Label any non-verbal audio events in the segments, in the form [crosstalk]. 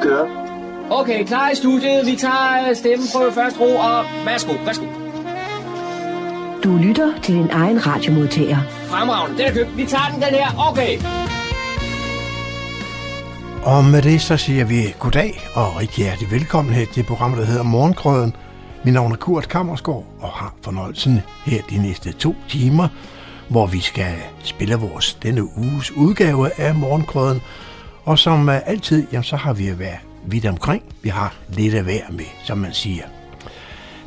Vi kører. Okay, klar i studiet. Vi tager stemmeprøve først ro, og værsgo, værsgo. Du lytter til din egen radiomodtager. Fremragende, den er købt. Vi tager den, den her. Okay. Og med det så siger vi goddag og rigtig hjertelig velkommen her til programmet, der hedder Morgenkrøden. Mit navn er Kurt Kammersgaard og har fornøjelsen her de næste to timer, hvor vi skal spille vores denne uges udgave af Morgenkrøden. Og som øh, altid, jamen, så har vi været vidt omkring. Vi har lidt at være med, som man siger.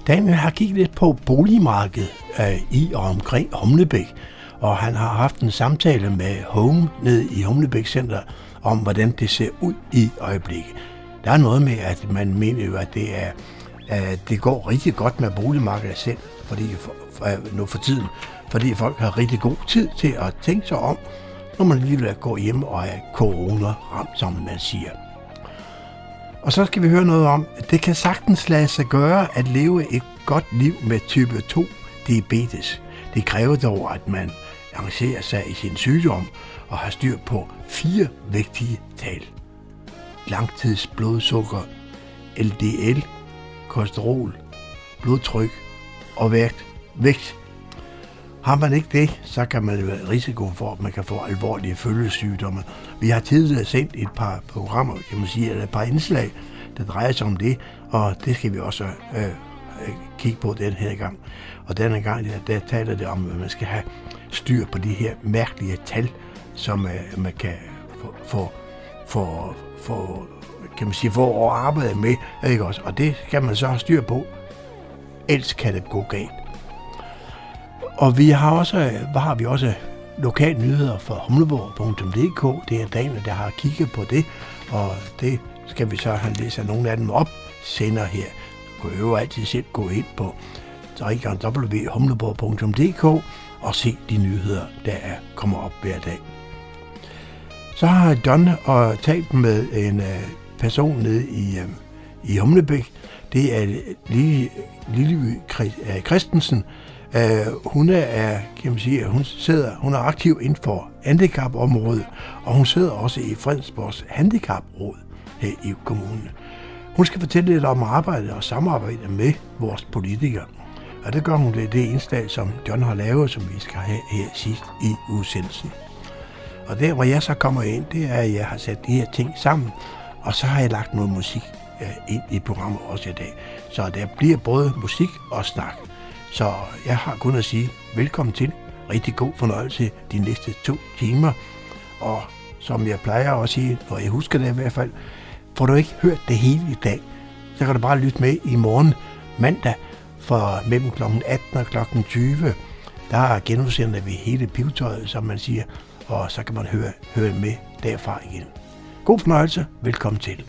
Daniel har kigget lidt på boligmarkedet øh, i og omkring Humlebæk, og han har haft en samtale med Home nede i Humlebæk Center om, hvordan det ser ud i øjeblikket. Der er noget med, at man mener jo, at det, er, at det går rigtig godt med boligmarkedet selv, fordi for, for, nu for tiden, fordi folk har rigtig god tid til at tænke sig om, når man alligevel går hjem og er corona-ramt, som man siger. Og så skal vi høre noget om, at det kan sagtens lade sig gøre at leve et godt liv med type 2 diabetes. Det kræver dog, at man arrangerer sig i sin sygdom og har styr på fire vigtige tal. Langtidsblodsukker, LDL, kolesterol, blodtryk og vægt. vægt. Har man ikke det, så kan man være risiko for, at man kan få alvorlige følgesygdomme. Vi har tidligere sendt et par programmer, kan man sige, eller et par indslag, der drejer sig om det, og det skal vi også øh, øh kigge på den her gang. Og denne gang, der, der taler det om, at man skal have styr på de her mærkelige tal, som øh, man kan få, få, få, få, kan man sige, få at arbejde med, ikke også? Og det skal man så have styr på, ellers kan det gå galt. Og vi har også, hvad har vi også lokale nyheder fra humleborg.dk. Det er Daniel, der har kigget på det, og det skal vi så have læst nogle af dem op senere her. Du kan jo altid selv gå ind på www.humleborg.dk og se de nyheder, der er kommer op hver dag. Så har Don og talt med en øh, person nede i, øh, i Humlebæk. Det er Lille, Lille øh, Christensen. Øh, hun er, kan man sige, hun sidder, hun er aktiv inden for handicapområdet, og hun sidder også i Fredensborgs handicapråd her i kommunen. Hun skal fortælle lidt om arbejde og samarbejde med vores politikere. Og det gør hun det, det indslag, som John har lavet, som vi skal have her sidst i udsendelsen. Og der, hvor jeg så kommer ind, det er, at jeg har sat de her ting sammen, og så har jeg lagt noget musik øh, ind i programmet også i dag. Så der bliver både musik og snak. Så jeg har kun at sige velkommen til. Rigtig god fornøjelse de næste to timer. Og som jeg plejer at sige, og jeg husker det i hvert fald, får du ikke hørt det hele i dag, så kan du bare lytte med i morgen mandag fra mellem kl. 18 og kl. 20. Der genudsender vi hele pivetøjet, som man siger, og så kan man høre, høre med derfra igen. God fornøjelse. Velkommen til.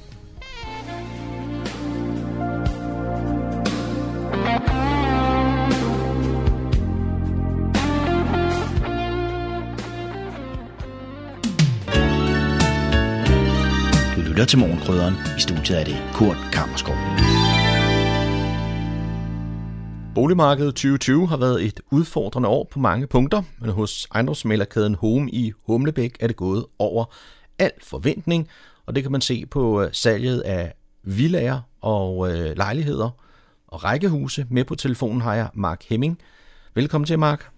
Lytter til Morgenkrydderen. I studiet er det Kurt Kammerskov. Boligmarkedet 2020 har været et udfordrende år på mange punkter, men hos ejendomsmælerkæden Home i Humlebæk er det gået over al forventning, og det kan man se på salget af villager og øh, lejligheder og rækkehuse. Med på telefonen har jeg Mark Hemming. Velkommen til, Mark.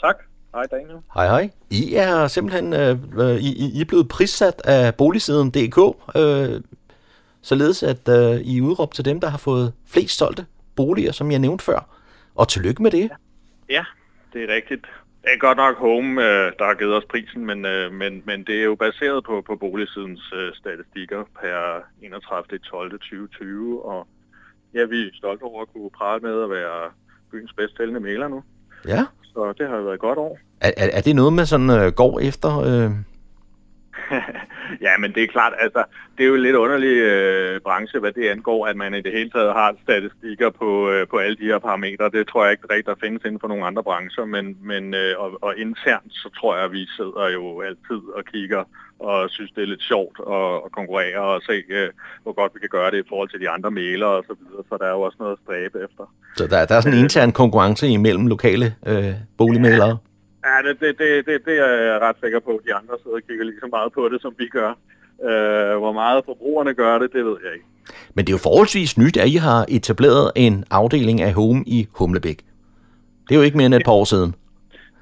Tak. Hej, Daniel. Hej, hej. I er simpelthen øh, I, I er blevet prissat af boligsiden.dk, øh, således at øh, I er udråbt til dem, der har fået flest solgte boliger, som jeg nævnte før. Og tillykke med det. Ja, det er rigtigt. Det er godt nok Home, der har givet os prisen, men, men, men det er jo baseret på, på boligsidens statistikker per 31.12.2020, og ja, vi er stolte over at kunne prale med at være byens bedst tællende maler nu. Ja. Så det har jo været et godt år. Er, er, er det noget, man sådan øh, går efter? Øh... [laughs] ja, men det er klart, altså, det er jo en lidt underlig øh, branche, hvad det angår, at man i det hele taget har statistikker på, øh, på alle de her parametre. Det tror jeg ikke rigtigt, der findes inden for nogle andre brancher, men, men øh, og, og internt, så tror jeg, at vi sidder jo altid og kigger og synes, det er lidt sjovt at, at konkurrere og se, øh, hvor godt vi kan gøre det i forhold til de andre mailere og så videre. Så der er jo også noget at stræbe efter. Så der, der er sådan en intern konkurrence imellem lokale øh, boligmalere? Ja. Ja, det, det, det, det, det er jeg ret sikker på. De andre sidder og kigger lige så meget på det, som vi gør. Øh, hvor meget forbrugerne gør det, det ved jeg ikke. Men det er jo forholdsvis nyt, at I har etableret en afdeling af Home i Humlebæk. Det er jo ikke mere end et par år siden.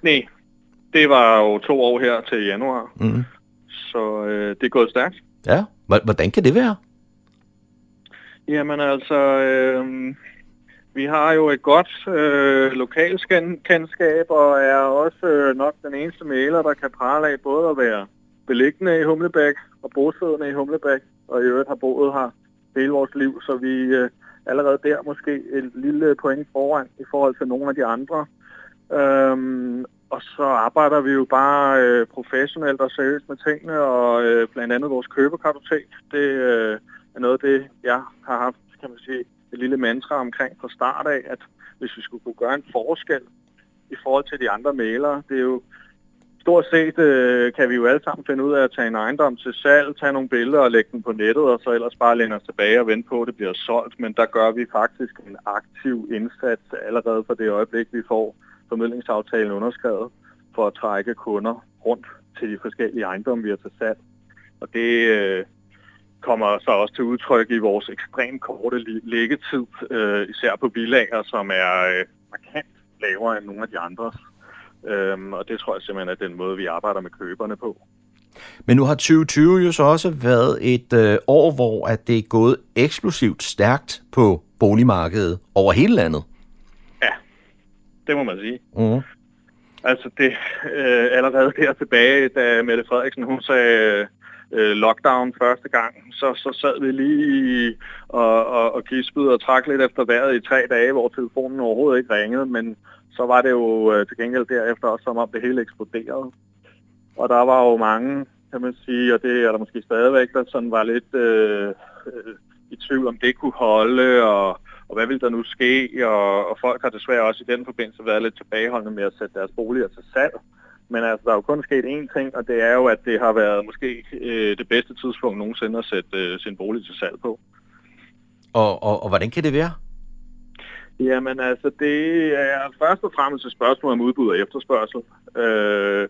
Nej, det var jo to år her til januar. Mm. Så øh, det er gået stærkt. Ja, hvordan kan det være? Jamen altså, øh, vi har jo et godt øh, lokalkendskab, og er også øh, nok den eneste maler, der kan prale af både at være beliggende i Humlebæk og bosiddende i Humlebæk, og i øvrigt har boet her hele vores liv, så vi øh, allerede der måske et lille point foran i forhold til nogle af de andre. Øhm, og så arbejder vi jo bare øh, professionelt og seriøst med tingene, og øh, blandt andet vores købekartotek, det øh, er noget af det, jeg har haft, kan man sige, et lille mantra omkring fra start af, at hvis vi skulle kunne gøre en forskel i forhold til de andre malere, det er jo stort set øh, kan vi jo alle sammen finde ud af at tage en ejendom til salg, tage nogle billeder og lægge den på nettet, og så ellers bare læne os tilbage og vente på, at det bliver solgt. Men der gør vi faktisk en aktiv indsats allerede fra det øjeblik, vi får formidlingsaftalen underskrevet, for at trække kunder rundt til de forskellige ejendomme, vi har til salg. Og det øh, kommer så også til udtryk i vores ekstremt korte liggetid, øh, især på bilager, som er øh, markant lavere end nogle af de andres. Øhm, og det tror jeg simpelthen er den måde, vi arbejder med køberne på. Men nu har 2020 jo så også været et øh, år, hvor at det er gået eksplosivt stærkt på boligmarkedet over hele landet. Det må man sige. Mm. Altså det øh, allerede der tilbage, da Mette Frederiksen hun sagde øh, lockdown første gang, så, så sad vi lige og, og, og gispede og trak lidt efter vejret i tre dage, hvor telefonen overhovedet ikke ringede, men så var det jo øh, til gengæld derefter også, som om det hele eksploderede. Og der var jo mange, kan man sige, og det er der måske stadigvæk, der sådan var lidt øh, øh, i tvivl om det kunne holde, og, og hvad ville der nu ske, og, og folk har desværre også i den forbindelse været lidt tilbageholdende med at sætte deres boliger til salg. Men altså, der er jo kun sket én ting, og det er jo, at det har været måske øh, det bedste tidspunkt nogensinde at sætte øh, sin bolig til salg på. Og, og, og hvordan kan det være? Jamen altså, det er først og fremmest et spørgsmål om udbud og efterspørgsel. Øh,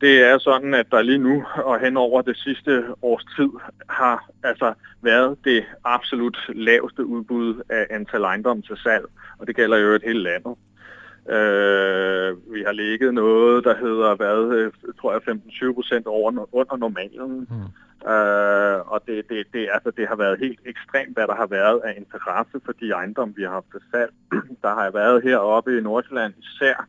det er sådan, at der lige nu og hen over det sidste års tid har altså været det absolut laveste udbud af antal ejendomme til salg, og det gælder jo et hele landet. Øh, vi har ligget noget, der hedder, hvad, tror jeg, 15-20 procent over, under normalen. Mm. Øh, og det, det, det, altså, det har været helt ekstremt, hvad der har været af interesse for de ejendomme, vi har haft til salg. [clears throat] Der har været heroppe i Nordsjælland især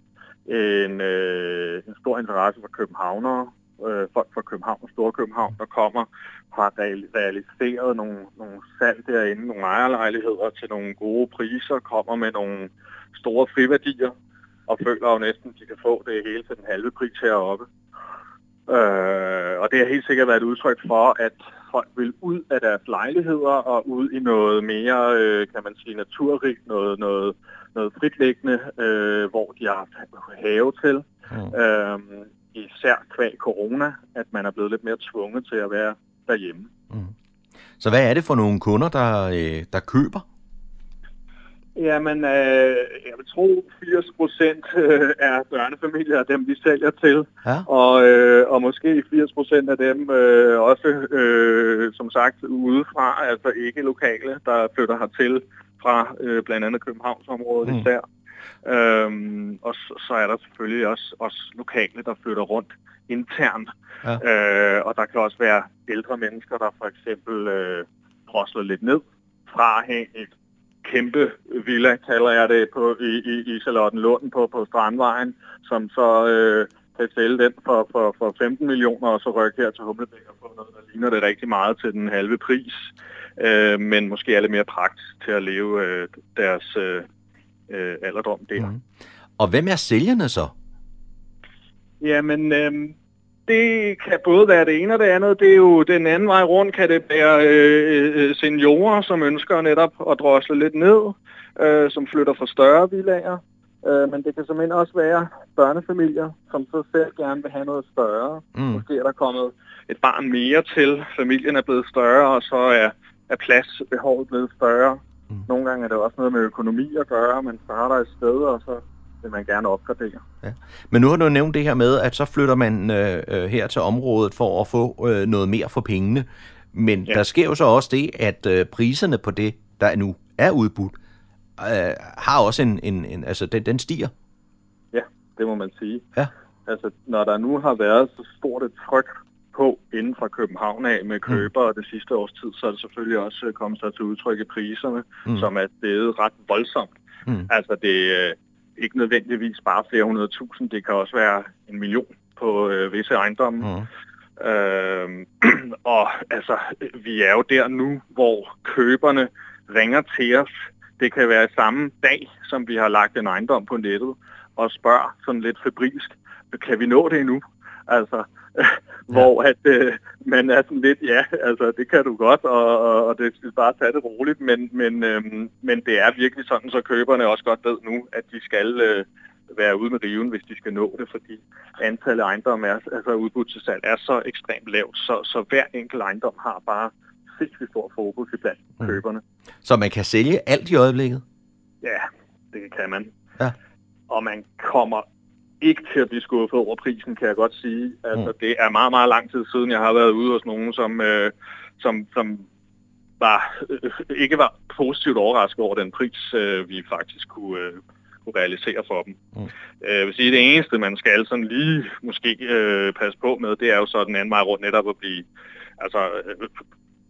en, øh, en stor interesse for københavnere, øh, folk fra København og Storkøbenhavn, der kommer, har realiseret nogle, nogle salg derinde, nogle ejerlejligheder til nogle gode priser, kommer med nogle store friværdier, og føler jo næsten, at de kan få det hele til den halve pris heroppe. Øh, og det har helt sikkert været et udtryk for, at folk vil ud af deres lejligheder og ud i noget mere, øh, kan man sige, naturrigt, noget, noget, noget fritlæggende, øh, hvor de har haft have til. Mm. Øh, især kvæg corona, at man er blevet lidt mere tvunget til at være derhjemme. Mm. Så hvad er det for nogle kunder, der, øh, der køber? Jamen, øh, jeg vil tro, 80 procent øh, er børnefamilier dem, vi sælger til. Ja. Og, øh, og måske 80 procent af dem øh, også, øh, som sagt, udefra, altså ikke lokale, der flytter hertil fra øh, blandt andet Københavnsområdet mm. især. Øhm, og så, så er der selvfølgelig også, også lokale, der flytter rundt internt. Ja. Øh, og der kan også være ældre mennesker, der for eksempel øh, drosler lidt ned fra at have et kæmpe villa, kalder jeg det, på, i, i, i Charlottenlund på, på Strandvejen, som så øh, kan sælge den for, for, for 15 millioner, og så rykke her til Humlebæk og få noget, der ligner det rigtig meget til den halve pris, øh, men måske er lidt mere praktisk til at leve øh, deres øh, øh, alderdom der. Mm. Og hvem er sælgerne så? Jamen, øh, det kan både være det ene og det andet. Det er jo den anden vej rundt, kan det være øh, øh, seniorer, som ønsker netop at drosle lidt ned, øh, som flytter fra større villager. Øh, men det kan simpelthen også være børnefamilier, som så selv gerne vil have noget større. Mm. Måske er der kommet et barn mere til, familien er blevet større, og så er, er pladsbehovet blevet større. Mm. Nogle gange er det også noget med økonomi at gøre, har der et sted, og så vil man gerne opgradere. Ja. Men nu har du nævnt det her med, at så flytter man øh, øh, her til området for at få øh, noget mere for pengene. Men ja. der sker jo så også det, at øh, priserne på det, der nu er udbudt, øh, har også en, en, en altså den, den stiger. Ja, det må man sige. Ja. Altså, når der nu har været så stort et tryk på inden fra København af med købere mm. det sidste års tid, så er det selvfølgelig også øh, kommet sig til udtryk i priserne, mm. som er steget ret voldsomt. Mm. Altså, det er øh, ikke nødvendigvis bare flere hundrede tusind, det kan også være en million på øh, visse ejendomme. Mm. Øh, [clears throat] og altså, vi er jo der nu, hvor køberne ringer til os. Det kan være samme dag, som vi har lagt en ejendom på nettet, og spørger sådan lidt febrilsk, kan vi nå det endnu? Altså, [laughs] ja. hvor at øh, man er sådan lidt, ja, altså det kan du godt, og, og, og det skal bare tage det roligt, men, men, øh, men det er virkelig sådan, så køberne også godt ved nu, at de skal øh, være ude med riven, hvis de skal nå det, fordi antallet af ejendomme er, altså udbudt til salg er så ekstremt lavt, så, så hver enkelt ejendom har bare sindssygt stor fokus i blandt mm. køberne. Så man kan sælge alt i øjeblikket? Ja, det kan man. Ja. Og man kommer ikke til at blive skuffet over prisen, kan jeg godt sige. Altså, mm. det er meget, meget lang tid siden, jeg har været ude hos nogen, som, øh, som, som var, øh, ikke var positivt overrasket over den pris, øh, vi faktisk kunne, øh, kunne realisere for dem. Mm. Øh, jeg vil sige, det eneste, man skal sådan lige måske øh, passe på med, det er jo så den anden vej rundt netop at blive altså, øh,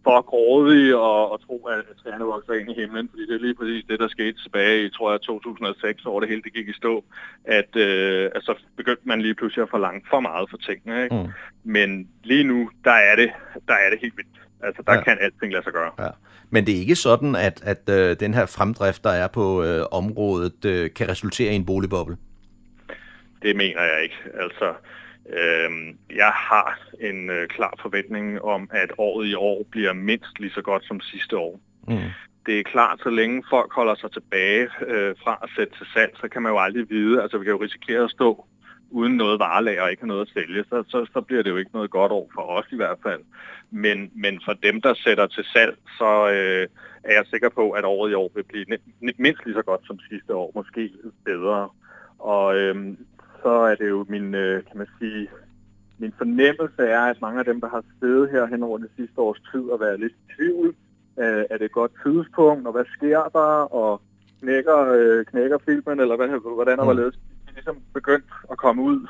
for grådig og, og tro, at træerne vokser ind i himlen, fordi det er lige præcis det, der skete tilbage i, tror jeg, 2006, hvor det hele det gik i stå, at øh, altså, begyndte man lige pludselig at forlange for meget for tingene. Ikke? Mm. Men lige nu, der er det, der er det helt vildt. Altså, der ja. kan alting lade sig gøre. Ja. Men det er ikke sådan, at, at øh, den her fremdrift, der er på øh, området, øh, kan resultere i en boligboble? Det mener jeg ikke. Altså, jeg har en øh, klar forventning om, at året i år bliver mindst lige så godt som sidste år. Mm. Det er klart, så længe folk holder sig tilbage øh, fra at sætte til salg, så kan man jo aldrig vide, altså vi kan jo risikere at stå uden noget varelager og ikke have noget at sælge, så, så, så bliver det jo ikke noget godt år for os i hvert fald. Men, men for dem, der sætter til salg, så øh, er jeg sikker på, at året i år vil blive mindst lige så godt som sidste år, måske bedre. Og øh, så er det jo min, øh, kan man sige, min fornemmelse er, at mange af dem, der har siddet her hen over det sidste års tid og været lidt i tvivl, øh, er det et godt tidspunkt, og hvad sker der, og knækker, øh, knækker filmen, eller hvad, hvordan og hvorledes. De er ligesom begyndt at komme ud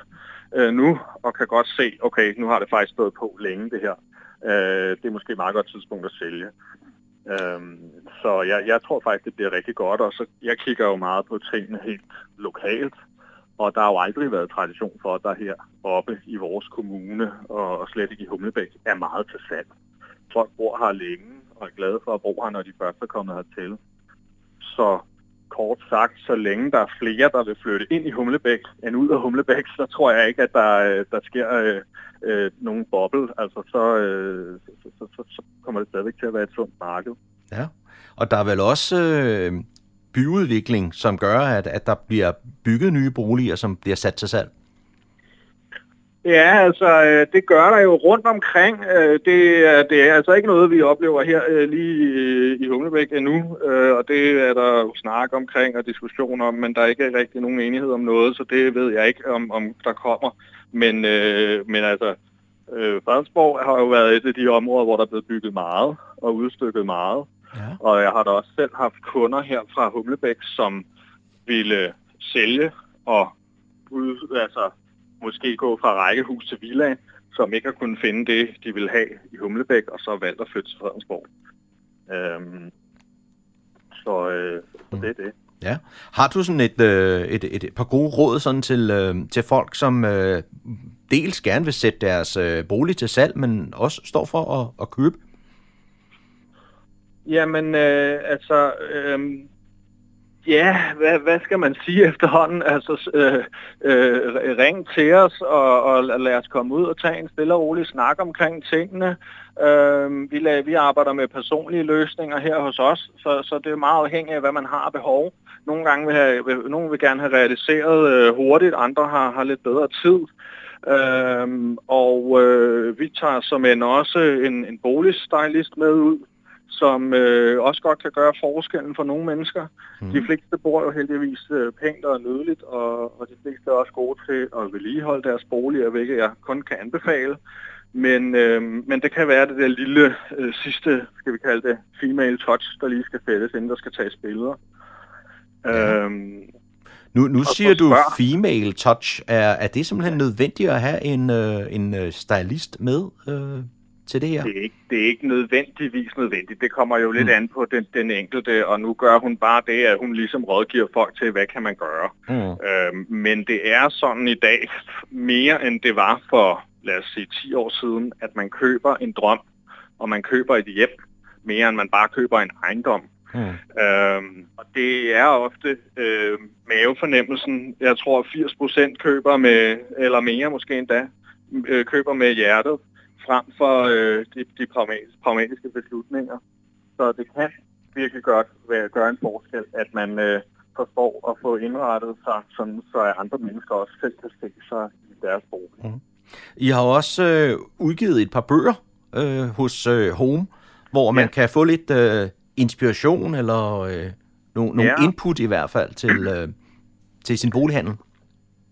øh, nu, og kan godt se, okay, nu har det faktisk stået på længe det her. Øh, det er måske et meget godt tidspunkt at sælge. Øhm, så jeg, jeg tror faktisk, det bliver rigtig godt, og så jeg kigger jo meget på tingene helt lokalt. Og der har jo aldrig været tradition for, at der her oppe i vores kommune, og slet ikke i Humlebæk, er meget til salg. Folk bor her længe og er glade for at bo her, når de først er kommet hertil. Så kort sagt, så længe der er flere, der vil flytte ind i Humlebæk end ud af Humlebæk, så tror jeg ikke, at der, øh, der sker øh, øh, nogen boble. Altså, så, øh, så, så, så, kommer det stadigvæk til at være et sundt marked. Ja, og der er vel også øh, byudvikling, som gør, at, at der bliver bygget nye boliger, som bliver sat til salg? Ja, altså øh, det gør der jo rundt omkring. Øh, det, er, det er altså ikke noget, vi oplever her øh, lige i Humlebæk endnu, og det er der jo snak omkring og diskussion om, men der er ikke rigtig nogen enighed om noget, så det ved jeg ikke, om, om der kommer. Men, men altså, Fredensborg har jo været et af de områder, hvor der er blevet bygget meget og udstykket meget. Ja. Og jeg har da også selv haft kunder her fra Humlebæk, som ville sælge og ud, altså, måske gå fra rækkehus til villa, som ikke har kunnet finde det, de ville have i Humlebæk, og så valgt at flytte til Fredensborg. Øhm, så, øh, så det er det. Ja. Har du sådan et, øh, et, et, et par gode råd sådan til, øh, til folk, som øh, dels gerne vil sætte deres øh, bolig til salg, men også står for at, at købe? Jamen, øh, altså, øh, ja, hvad, hvad skal man sige [laughs] efterhånden? Altså, øh, øh, ring til os, og, og lad os komme ud og tage en stille og rolig snak omkring tingene. Øh, vi, lader, vi arbejder med personlige løsninger her hos os, så, så det er meget afhængigt af, hvad man har behov. Nogle gange vil, have, vil, nogle vil gerne have realiseret øh, hurtigt, andre har, har lidt bedre tid. Øhm, og øh, vi tager som en også en, en boligstylist med ud, som øh, også godt kan gøre forskellen for nogle mennesker. Mm. De fleste bor jo heldigvis øh, pænt og nødeligt, og, og de fleste er også gode til at vedligeholde deres boliger, hvilket jeg kun kan anbefale. Men, øh, men det kan være det der lille øh, sidste, skal vi kalde det, female touch, der lige skal fældes, inden der skal tages billeder. Ja. Øhm, nu, nu siger du female touch. Er, er det simpelthen nødvendigt at have en, øh, en øh, stylist med øh, til det her? Det er, ikke, det er ikke nødvendigvis nødvendigt. Det kommer jo lidt mm. an på den, den enkelte, og nu gør hun bare det, at hun ligesom rådgiver folk til, hvad kan man gøre. Mm. Øhm, men det er sådan i dag mere, end det var for, lad os sige, 10 år siden, at man køber en drøm, og man køber et hjem, mere end man bare køber en ejendom. Mm. Øhm, og det er ofte øh, mavefornemmelsen. Jeg tror, 80% køber med, eller mere måske endda, øh, køber med hjertet frem for øh, de, de pragmatiske beslutninger. Så det kan virkelig godt være, gøre en forskel, at man øh, forstår at få indrettet sig, sådan, så andre mennesker også selv kan se sig i deres bolig. Mm. I har også øh, udgivet et par bøger øh, hos øh, Home, hvor man kan få lidt øh, inspiration eller øh, no, nogle ja. input i hvert fald til, øh, til sin bolighandel.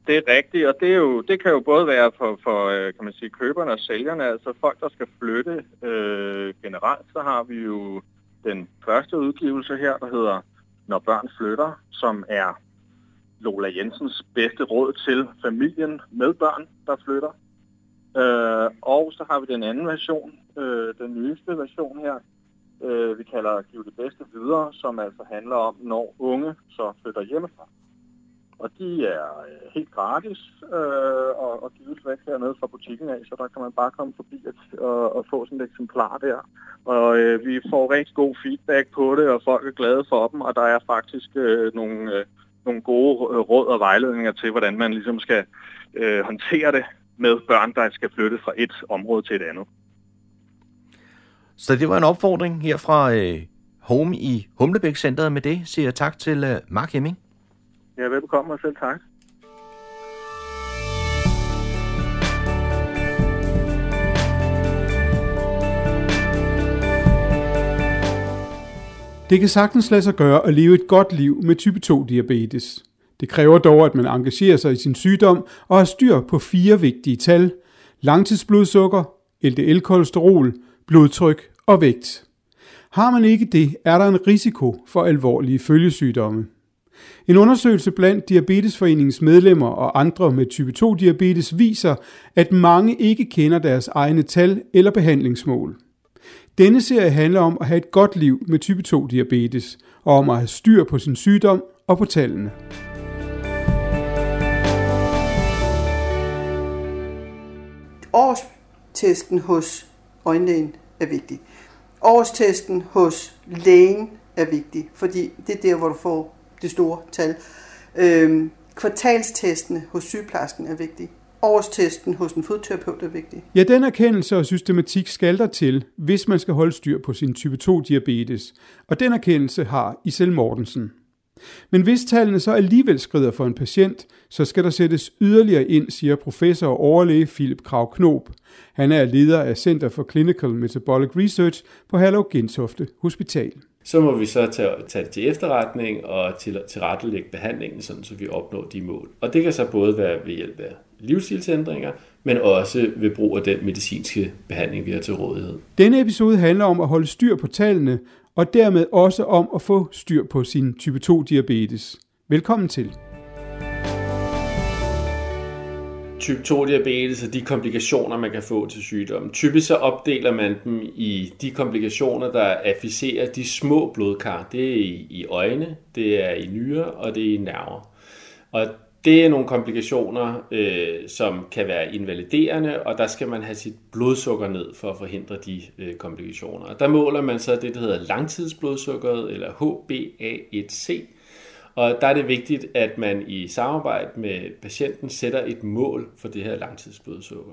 Det er rigtigt, og det, er jo, det kan jo både være for, for øh, kan man sige, køberne og sælgerne, altså folk, der skal flytte øh, generelt, så har vi jo den første udgivelse her, der hedder Når børn flytter, som er Lola Jensens bedste råd til familien med børn, der flytter. Øh, og så har vi den anden version, øh, den nyeste version her, øh, vi kalder Giv det bedste videre, som altså handler om, når unge så flytter hjemmefra. Og de er øh, helt gratis øh, og, og gives væk hernede fra butikken af, så der kan man bare komme forbi og, og, og få sådan et eksemplar der. Og øh, vi får rigtig god feedback på det, og folk er glade for dem, og der er faktisk øh, nogle, øh, nogle gode øh, råd og vejledninger til, hvordan man ligesom skal øh, håndtere det med børn, der skal flytte fra et område til et andet. Så det var en opfordring her fra øh, Home i Humlebæk Centeret. Med det siger jeg tak til øh, Mark Hemming. Ja, velbekomme og selv tak. Det kan sagtens lade sig gøre at leve et godt liv med type 2-diabetes. Det kræver dog, at man engagerer sig i sin sygdom og har styr på fire vigtige tal. Langtidsblodsukker, LDL-kolesterol, blodtryk og vægt. Har man ikke det, er der en risiko for alvorlige følgesygdomme. En undersøgelse blandt Diabetesforeningens medlemmer og andre med type 2-diabetes viser, at mange ikke kender deres egne tal eller behandlingsmål. Denne serie handler om at have et godt liv med type 2-diabetes, og om at have styr på sin sygdom og på tallene. Årstesten hos øjenlægen er vigtig. Årstesten hos lægen er vigtig, fordi det er der, hvor du får det store tal. Øhm, kvartalstestene hos sygeplejersken er vigtig. Årstesten hos en fodterapeut er vigtig. Ja, den erkendelse og systematik skal der til, hvis man skal holde styr på sin type 2-diabetes. Og den erkendelse har Isel Mortensen. Men hvis tallene så alligevel skrider for en patient, så skal der sættes yderligere ind, siger professor og overlæge Philip Krav Knob. Han er leder af Center for Clinical Metabolic Research på Herlev Gentofte Hospital. Så må vi så tage, tage det til efterretning og til, tilrettelægge behandlingen, sådan, så vi opnår de mål. Og det kan så både være ved hjælp af livsstilsændringer, men også ved brug af den medicinske behandling, vi har til rådighed. Denne episode handler om at holde styr på tallene, og dermed også om at få styr på sin type 2-diabetes. Velkommen til. Type 2-diabetes og de komplikationer, man kan få til sygdommen. Typisk så opdeler man dem i de komplikationer, der afficerer de små blodkar. Det er i øjne, det er i nyrer og det er i nerver. Og det er nogle komplikationer, øh, som kan være invaliderende, og der skal man have sit blodsukker ned for at forhindre de øh, komplikationer. Og der måler man så det, der hedder langtidsblodsukkeret, eller HbA1c. Og der er det vigtigt, at man i samarbejde med patienten sætter et mål for det her langtidsblodsukker.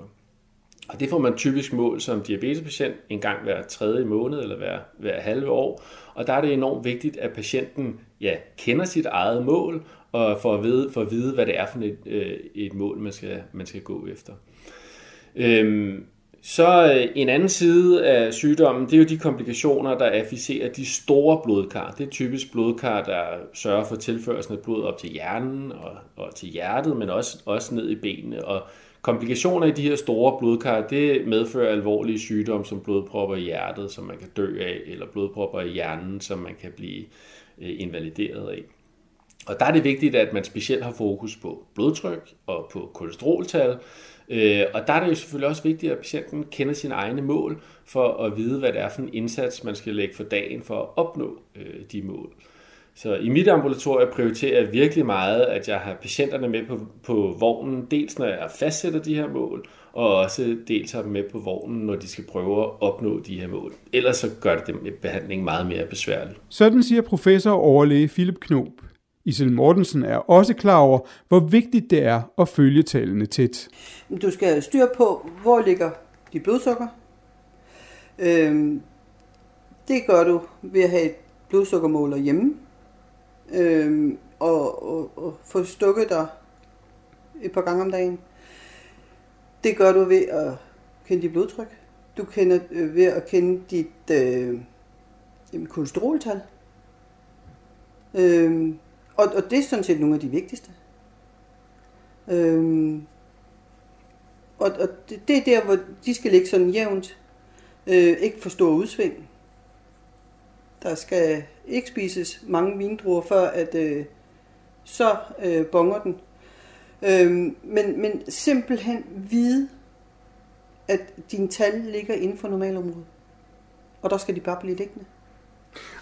Og det får man typisk mål som diabetespatient en gang hver tredje måned eller hver, hver halve år. Og der er det enormt vigtigt, at patienten ja, kender sit eget mål og får at vide, for at vide hvad det er for et, øh, et mål, man skal, man skal gå efter. Øhm, så øh, en anden side af sygdommen, det er jo de komplikationer, der afficerer de store blodkar. Det er typisk blodkar, der sørger for tilførelsen af blod op til hjernen og, og til hjertet, men også, også ned i benene. Og komplikationer i de her store blodkar, det medfører alvorlige sygdomme som blodpropper i hjertet, som man kan dø af, eller blodpropper i hjernen, som man kan blive øh, invalideret af. Og der er det vigtigt, at man specielt har fokus på blodtryk og på kolesteroltal, Øh, og der er det jo selvfølgelig også vigtigt, at patienten kender sine egne mål, for at vide, hvad det er for en indsats, man skal lægge for dagen for at opnå øh, de mål. Så i mit ambulatorie prioriterer jeg virkelig meget, at jeg har patienterne med på, på vognen, dels når jeg fastsætter de her mål, og også dels har dem med på vognen, når de skal prøve at opnå de her mål. Ellers så gør det dem behandling meget mere besværlig. Sådan siger professor overlæge Philip Knob. Isel Mortensen er også klar over, hvor vigtigt det er at følge tallene tæt. Du skal styre på, hvor ligger de blodsukker. Øhm, det gør du ved at have et blodsukkermåler hjemme. Øhm, og, og, og få stukket dig et par gange om dagen. Det gør du ved at kende dit blodtryk. Du kender øh, ved at kende dit øh, kolesteroltal. Øhm, og, og det er sådan set nogle af de vigtigste. Øhm, og og det, det er der, hvor de skal ligge sådan jævnt. Øh, ikke for stor udsving. Der skal ikke spises mange vindruer, før at øh, så øh, bonger den. Øhm, men, men simpelthen vide, at dine tal ligger inden for normalområdet. Og der skal de bare blive liggende.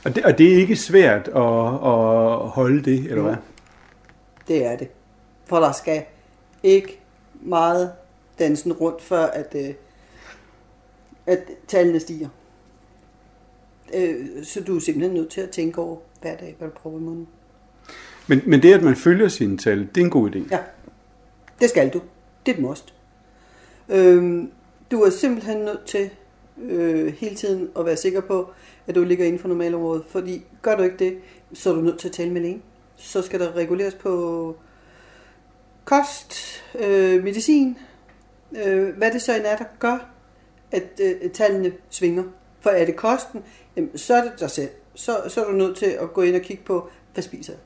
Og det, og det er ikke svært at, at holde det, eller hvad? Det er det. For der skal ikke meget dansen rundt, før at, øh, at tallene stiger. Øh, så du er simpelthen nødt til at tænke over hver dag, hvad du prøver i munden. Men, men det, at man følger sine tal, det er en god idé. Ja, det skal du. Det er et must. Øh, du er simpelthen nødt til øh, hele tiden at være sikker på, at du ligger inden for normalområdet. Fordi gør du ikke det, så er du nødt til at tale med lægen. Så skal der reguleres på kost, øh, medicin, øh, hvad det så end er, der gør, at øh, tallene svinger. For er det kosten, jamen, så er det dig selv. Så, så er du nødt til at gå ind og kigge på, hvad spiser jeg?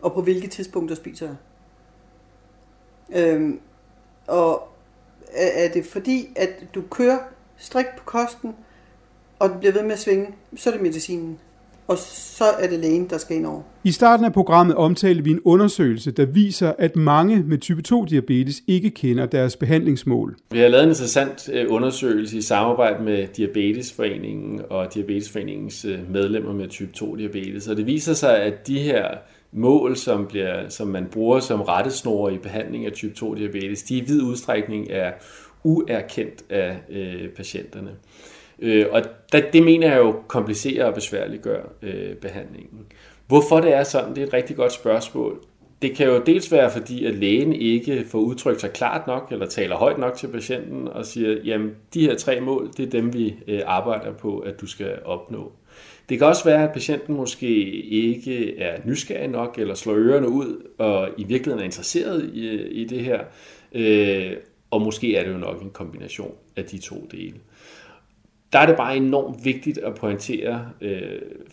Og på hvilke tidspunkter spiser jeg? Øhm, og er, er det fordi, at du kører strikt på kosten, og den bliver ved med at svinge, så er det medicinen. Og så er det lægen, der skal ind over. I starten af programmet omtalte vi en undersøgelse, der viser, at mange med type 2-diabetes ikke kender deres behandlingsmål. Vi har lavet en interessant øh, undersøgelse i samarbejde med Diabetesforeningen og Diabetesforeningens øh, medlemmer med type 2-diabetes. Og det viser sig, at de her mål, som, bliver, som man bruger som rettesnore i behandling af type 2-diabetes, de i vid udstrækning er uerkendt af øh, patienterne. Øh, og det, det mener jeg jo komplicerer og besværliggør øh, behandlingen. Hvorfor det er sådan, det er et rigtig godt spørgsmål. Det kan jo dels være, fordi at lægen ikke får udtrykt sig klart nok, eller taler højt nok til patienten, og siger, jamen de her tre mål, det er dem, vi øh, arbejder på, at du skal opnå. Det kan også være, at patienten måske ikke er nysgerrig nok, eller slår ørerne ud, og i virkeligheden er interesseret i, i det her. Øh, og måske er det jo nok en kombination af de to dele der er det bare enormt vigtigt at pointere øh,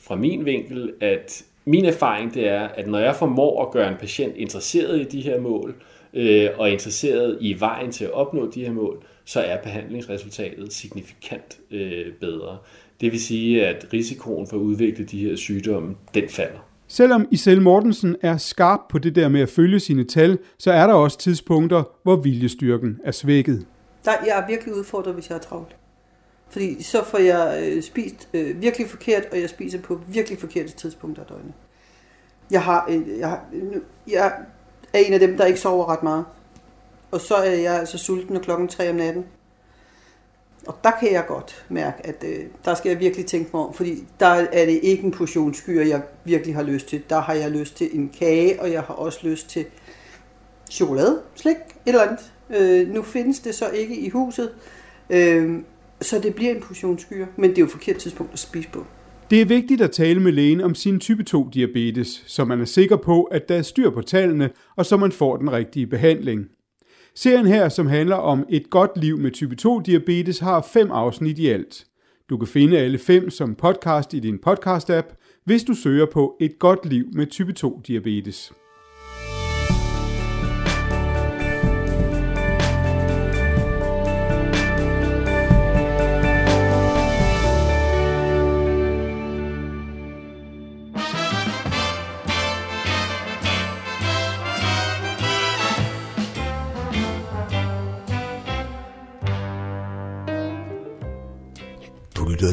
fra min vinkel, at min erfaring det er, at når jeg formår at gøre en patient interesseret i de her mål, øh, og interesseret i vejen til at opnå de her mål, så er behandlingsresultatet signifikant øh, bedre. Det vil sige, at risikoen for at udvikle de her sygdomme, den falder. Selvom Isel Mortensen er skarp på det der med at følge sine tal, så er der også tidspunkter, hvor viljestyrken er svækket. Der, jeg er virkelig udfordret, hvis jeg er travlt. Fordi så får jeg øh, spist øh, virkelig forkert, og jeg spiser på virkelig forkerte tidspunkter af døgnet. Jeg, har, øh, jeg, har, jeg er en af dem, der ikke sover ret meget. Og så er jeg altså sulten, og klokken 3 om natten. Og der kan jeg godt mærke, at øh, der skal jeg virkelig tænke mig om, fordi der er det ikke en portion skyer, jeg virkelig har lyst til. Der har jeg lyst til en kage, og jeg har også lyst til chokolade, slik, et eller andet. Øh, nu findes det så ikke i huset, øh, så det bliver en portion skyer, men det er jo forkert tidspunkt at spise på. Det er vigtigt at tale med lægen om sin type 2 diabetes, så man er sikker på, at der er styr på tallene, og så man får den rigtige behandling. Serien her, som handler om et godt liv med type 2-diabetes, har fem afsnit i alt. Du kan finde alle fem som podcast i din podcast-app, hvis du søger på et godt liv med type 2-diabetes.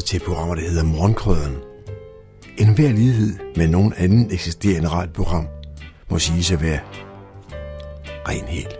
Lytter til programmer, der hedder Morgenkrøden. En hver lighed med nogen anden eksisterende radioprogram må sige at være ren helt.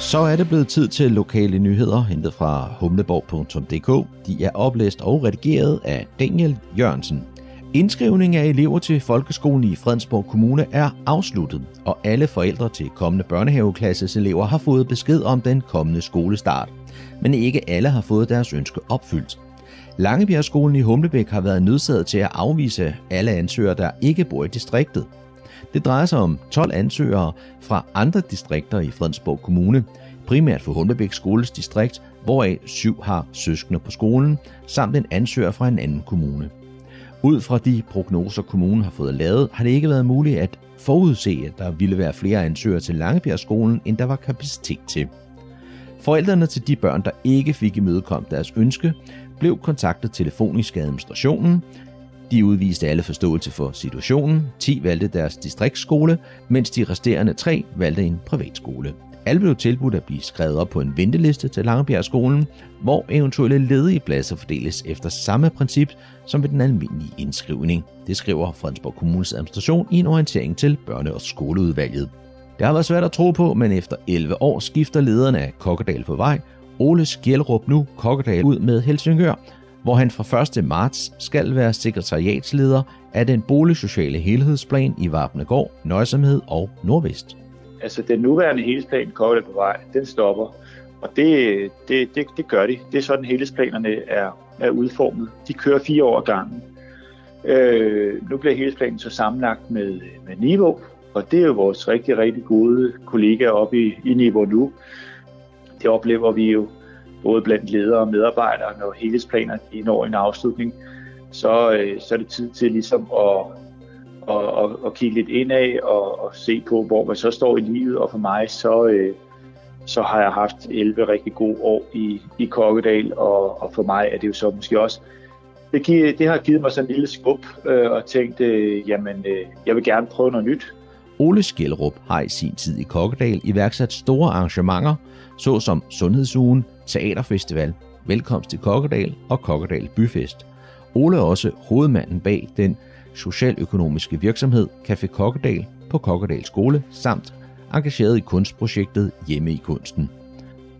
Så er det blevet tid til lokale nyheder, hentet fra humleborg.dk. De er oplæst og redigeret af Daniel Jørgensen. Indskrivning af elever til folkeskolen i Fredensborg Kommune er afsluttet, og alle forældre til kommende børnehaveklasses elever har fået besked om den kommende skolestart. Men ikke alle har fået deres ønske opfyldt. Langebjergskolen i Humlebæk har været nødsaget til at afvise alle ansøgere, der ikke bor i distriktet. Det drejer sig om 12 ansøgere fra andre distrikter i Fredensborg Kommune, primært for Humlebæk skoles distrikt, hvoraf syv har søskende på skolen, samt en ansøger fra en anden kommune. Ud fra de prognoser, kommunen har fået lavet, har det ikke været muligt at forudse, at der ville være flere ansøgere til Langebjergskolen, end der var kapacitet til. Forældrene til de børn, der ikke fik imødekommet deres ønske, blev kontaktet telefonisk af administrationen. De udviste alle forståelse for situationen. 10 valgte deres distriktsskole, mens de resterende tre valgte en privatskole. Alle blev tilbudt at blive skrevet op på en venteliste til Langebjergskolen, hvor eventuelle ledige pladser fordeles efter samme princip som ved den almindelige indskrivning. Det skriver Fredensborg Kommunes administration i en orientering til børne- og skoleudvalget. Det har været svært at tro på, men efter 11 år skifter lederne af Kokkedal på vej, Ole Skjelrup nu Kokkedal ud med Helsingør, hvor han fra 1. marts skal være sekretariatsleder af den boligsociale helhedsplan i Vapnegård, Nøjsomhed og Nordvest. Altså den nuværende helhedsplan, Kokkedal på vej, den stopper. Og det, det, det, det gør de. Det er sådan, helhedsplanerne er, er udformet. De kører fire år gangen. Øh, nu bliver helhedsplanen så sammenlagt med, med Niveau, og det er jo vores rigtig, rigtig gode kollegaer oppe i, i Niveau nu. Det oplever vi jo både blandt ledere og medarbejdere, når helhedsplaner når en afslutning, så, øh, så er det tid til ligesom at, og, at, og kigge lidt indad og, og se på, hvor man så står i livet. Og for mig, så, øh, så har jeg haft 11 rigtig gode år i, i Kokkedal, og, og for mig er det jo så måske også, det, giver, det har givet mig sådan en lille skub, øh, og tænkt, øh, jamen, øh, jeg vil gerne prøve noget nyt. Ole Skjellerup har i sin tid i Kokkedal iværksat store arrangementer, såsom Sundhedsugen, Teaterfestival, Velkomst til Kokkedal og Kokkedal Byfest. Ole er også hovedmanden bag den socialøkonomiske virksomhed Café Kokkedal på Kokkedal Skole, samt engageret i kunstprojektet Hjemme i Kunsten.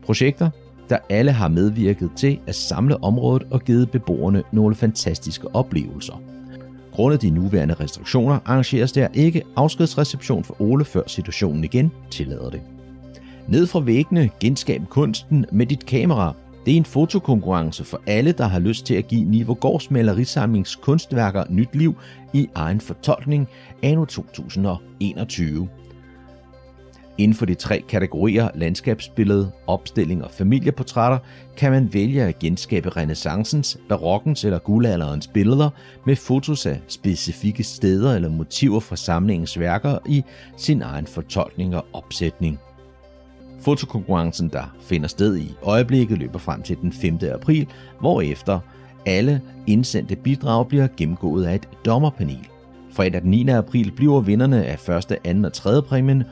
Projekter, der alle har medvirket til at samle området og givet beboerne nogle fantastiske oplevelser. Grundet de nuværende restriktioner arrangeres der ikke afskedsreception for Ole, før situationen igen tillader det. Ned fra væggene genskab kunsten med dit kamera. Det er en fotokonkurrence for alle, der har lyst til at give Nivo Gårds malerisamlings kunstværker nyt liv i egen fortolkning anno 2021. Inden for de tre kategorier landskabsbillede, opstilling og familieportrætter kan man vælge at genskabe renaissancens, barokkens eller guldalderens billeder med fotos af specifikke steder eller motiver fra samlingens værker i sin egen fortolkning og opsætning. Fotokonkurrencen, der finder sted i øjeblikket, løber frem til den 5. april, hvorefter alle indsendte bidrag bliver gennemgået af et dommerpanel. Fredag den 9. april bliver vinderne af første, anden og tredje præmien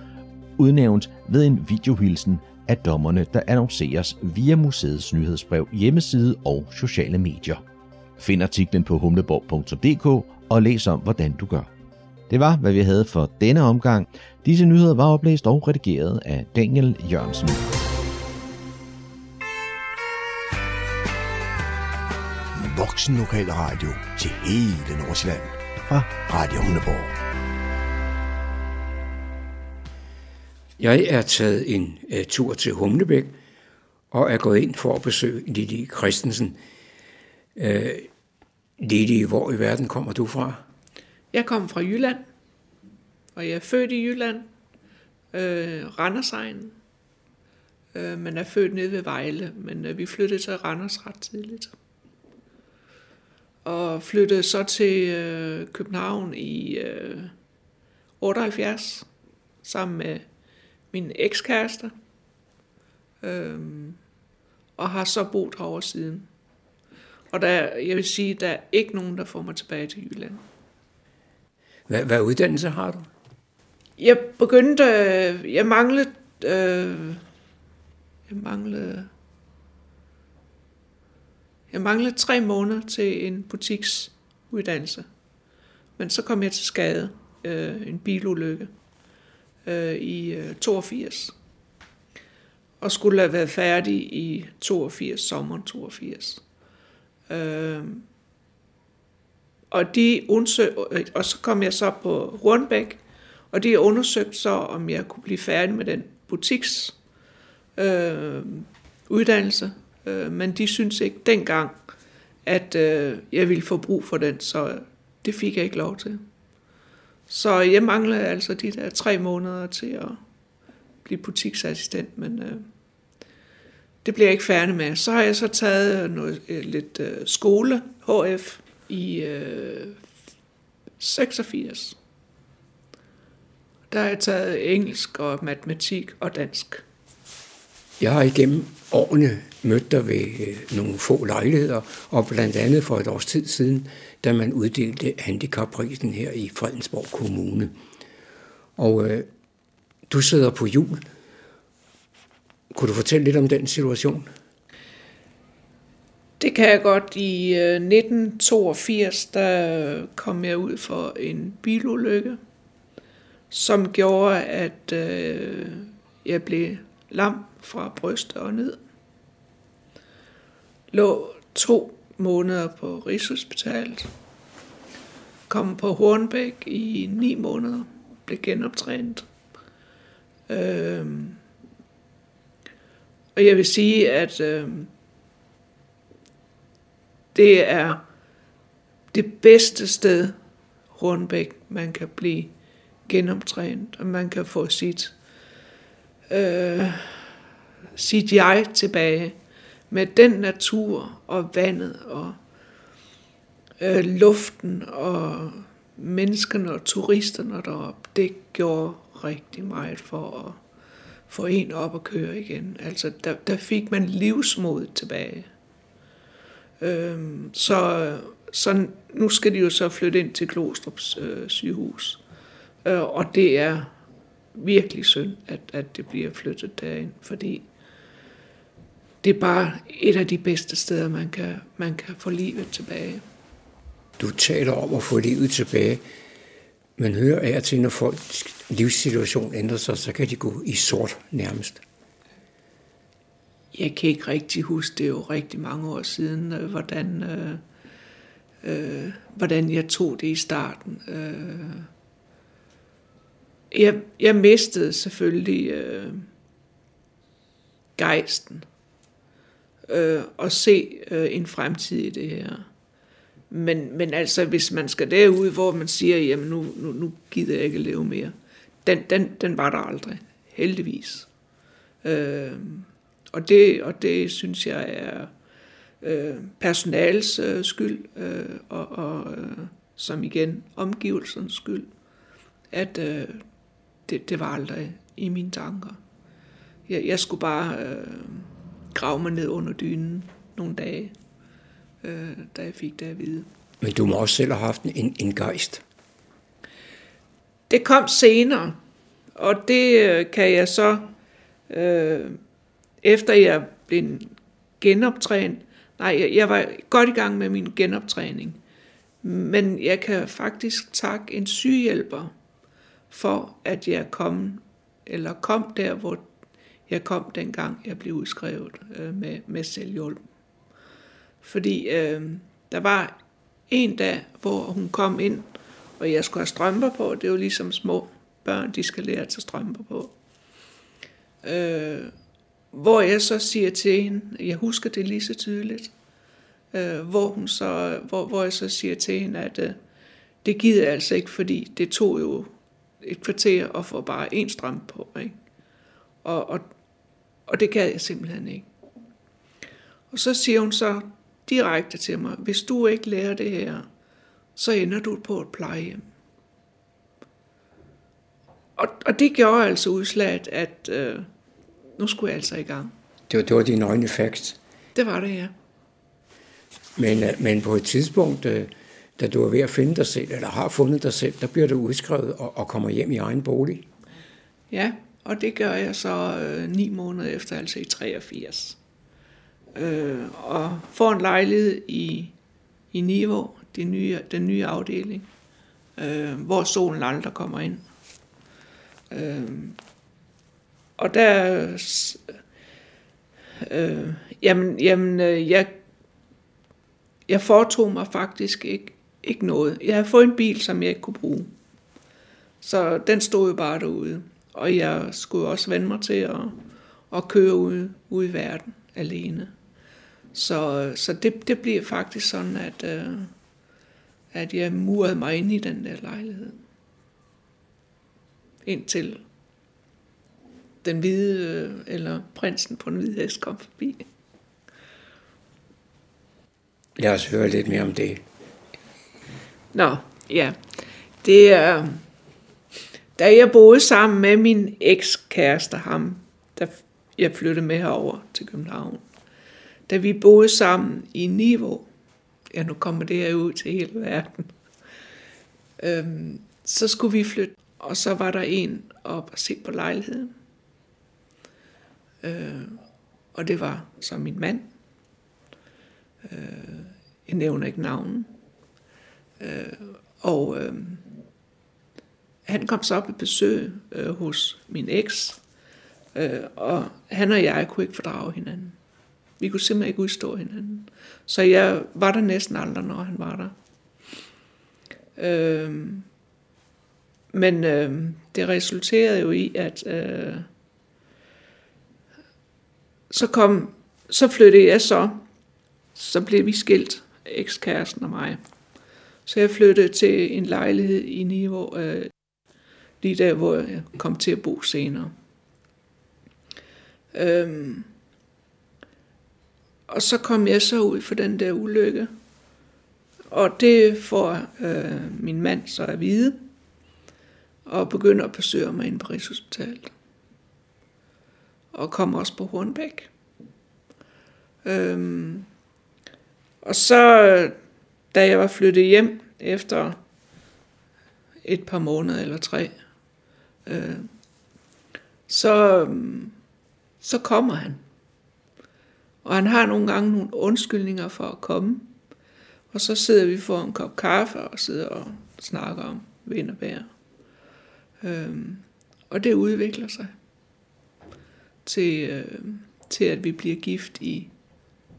udnævnt ved en videohilsen af dommerne, der annonceres via museets nyhedsbrev, hjemmeside og sociale medier. Find artiklen på humleborg.dk og læs om, hvordan du gør. Det var, hvad vi havde for denne omgang. Disse nyheder var oplæst og redigeret af Daniel Jørgensen. Voksen lokal radio til hele Nordsjælland fra Radio Hundeborg. Jeg er taget en uh, tur til Humlebæk, og er gået ind for at besøge Lili Christensen. Øh, Lili, hvor i verden kommer du fra? Jeg kommer fra Jylland, og jeg er født i Jylland, øh, Randersegnen, øh, men er født nede ved Vejle, men øh, vi flyttede til Randers ret tidligt. Og flyttede så til øh, København i øh, 78, sammen med min ekskæreste, øh, og har så boet herovre siden. Og der, jeg vil sige, der er ikke nogen, der får mig tilbage til Jylland. Hvad, hvad uddannelse har du? Jeg begyndte, øh, jeg manglede, øh, jeg manglede, jeg manglede tre måneder til en butiksuddannelse. Men så kom jeg til skade, øh, en bilulykke, øh, i øh, 82. Og skulle have været færdig i 82, sommeren 82. Øh, og de undsøg, øh, og så kom jeg så på Rundbæk, og de undersøgte så, om jeg kunne blive færdig med den butiks øh, uddannelse, øh, men de syntes ikke dengang, at øh, jeg ville få brug for den, så det fik jeg ikke lov til. Så jeg manglede altså de der tre måneder til at blive butiksassistent, men øh, det bliver jeg ikke færdig med. Så har jeg så taget noget, øh, lidt øh, skole, HF, i øh, 86. Der har jeg taget engelsk og matematik og dansk. Jeg har igennem årene mødt dig ved øh, nogle få lejligheder, og blandt andet for et års tid siden, da man uddelte handicapprisen her i Fredensborg Kommune. Og øh, du sidder på jul. Kunne du fortælle lidt om den situation? Det kan jeg godt. I øh, 1982, der kom jeg ud for en bilulykke, som gjorde, at øh, jeg blev lam fra brystet og ned. Lå to måneder på Rigshospitalet. Kom på Hornbæk i ni måneder. Blev genoptrænet. Øh, og jeg vil sige, at øh, det er det bedste sted, Rundbæk, man kan blive genoptrænet, og man kan få sit, øh, sit jeg tilbage med den natur og vandet og øh, luften og menneskene og turisterne deroppe. Det gjorde rigtig meget for at få en op og køre igen. Altså, der, der fik man livsmod tilbage. Øhm, så, så nu skal de jo så flytte ind til Klostrups øh, sygehus. Øh, og det er virkelig synd, at, at det bliver flyttet derind, fordi det er bare et af de bedste steder, man kan, man kan få livet tilbage. Du taler om at få livet tilbage. Man hører af til, når folks livssituation ændrer sig, så kan de gå i sort nærmest. Jeg kan ikke rigtig huske, det er jo rigtig mange år siden, øh, hvordan, øh, øh, hvordan jeg tog det i starten. Øh, jeg, jeg mistede selvfølgelig øh, gejsten øh, og se øh, en fremtid i det her. Men, men altså, hvis man skal derud, hvor man siger, jamen nu, nu, nu gider jeg ikke leve mere, den, den, den var der aldrig, heldigvis. Øh, og, det, og det synes jeg er øh, personals øh, skyld, øh, og, og øh, som igen omgivelsernes skyld, at øh, det, det var aldrig i mine tanker. Jeg, jeg skulle bare øh, grave mig ned under dynen nogle dage, øh, da jeg fik det at vide. Men du må også selv have haft en, en gejst. Det kom senere, og det øh, kan jeg så, øh, efter jeg blev genoptrænet, nej, jeg jeg var godt i gang med min genoptræning, men jeg kan faktisk takke en sygehjælper for, at jeg kom, eller kom der, hvor jeg kom dengang, jeg blev udskrevet øh, med, med selvhjælp. Fordi øh, der var en dag, hvor hun kom ind, og jeg skulle have strømper på. Det er jo ligesom små børn, de skal lære at tage strømper på. Øh, hvor jeg så siger til hende, jeg husker det lige så tydeligt, øh, hvor, hun så, hvor, hvor jeg så siger til hende, at øh, det gider jeg altså ikke, fordi det tog jo et kvarter at få bare en strøm på. Ikke? Og, og, og det gad jeg simpelthen ikke. Og så siger hun så direkte til mig, hvis du ikke lærer det her, så ender du på et plejehjem. Og, og det gjorde altså udslaget, at øh, nu skulle jeg altså i gang. Det var, det var din øjne facts. Det var det, ja. Men, øh, men på et tidspunkt, øh, da du er ved at finde dig selv, eller har fundet dig selv, der bliver du udskrevet og, og kommer hjem i egen bolig. Ja, og det gør jeg så øh, ni måneder efter, altså i 83. Øh, og får en lejlighed i, i Niveau, de nye, den nye afdeling, øh, hvor solen aldrig kommer ind. Øh, og der, øh, jamen, jamen øh, jeg, jeg foretog mig faktisk ikke, ikke noget. Jeg havde fået en bil, som jeg ikke kunne bruge. Så den stod jo bare derude. Og jeg skulle også vende mig til at, at køre ud, ud i verden alene. Så, så det, det bliver faktisk sådan, at, øh, at jeg murede mig ind i den der lejlighed. Indtil den hvide, øh, eller prinsen på den hvide hest kom forbi. Lad os høre lidt mere om det. Nå, ja. Det er, da jeg boede sammen med min ekskæreste, ham, der jeg flyttede med herover til København, da vi boede sammen i Niveau, ja nu kommer det her ud til hele verden, øhm, så skulle vi flytte, og så var der en op og se på lejligheden. Øh, og det var så min mand. Øh, jeg nævner ikke navnen. Øh, og øh, han kom så op i besøg øh, hos min eks, øh, og han og jeg kunne ikke fordrage hinanden. Vi kunne simpelthen ikke udstå hinanden. Så jeg var der næsten aldrig, når han var der. Øh, men øh, det resulterede jo i, at øh, så kom, så flyttede jeg så, så blev vi skilt, ekskæresten og mig. Så jeg flyttede til en lejlighed i Niveau, øh, lige der, hvor jeg kom til at bo senere. Øhm, og så kom jeg så ud for den der ulykke. Og det får øh, min mand så at vide, og begynder at besøge mig ind på Rigshospitalet. Og kommer også på Hornbæk. Øhm, og så, da jeg var flyttet hjem efter et par måneder eller tre, øh, så, så kommer han. Og han har nogle gange nogle undskyldninger for at komme. Og så sidder vi for en kop kaffe og sidder og snakker om vind og bær. Øhm, og det udvikler sig til, øh, til, at vi bliver gift i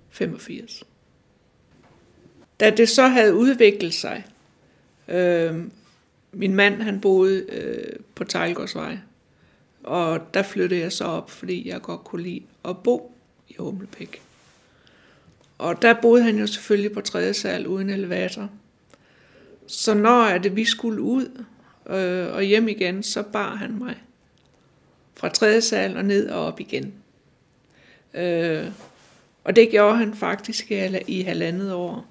85. Da det så havde udviklet sig, øh, min mand han boede øh, på Tejlgårdsvej, og der flyttede jeg så op, fordi jeg godt kunne lide at bo i Humlebæk. Og der boede han jo selvfølgelig på tredje sal uden elevator. Så når er det, vi skulle ud øh, og hjem igen, så bar han mig fra tredje sal og ned og op igen. Øh, og det gjorde han faktisk i halvandet år,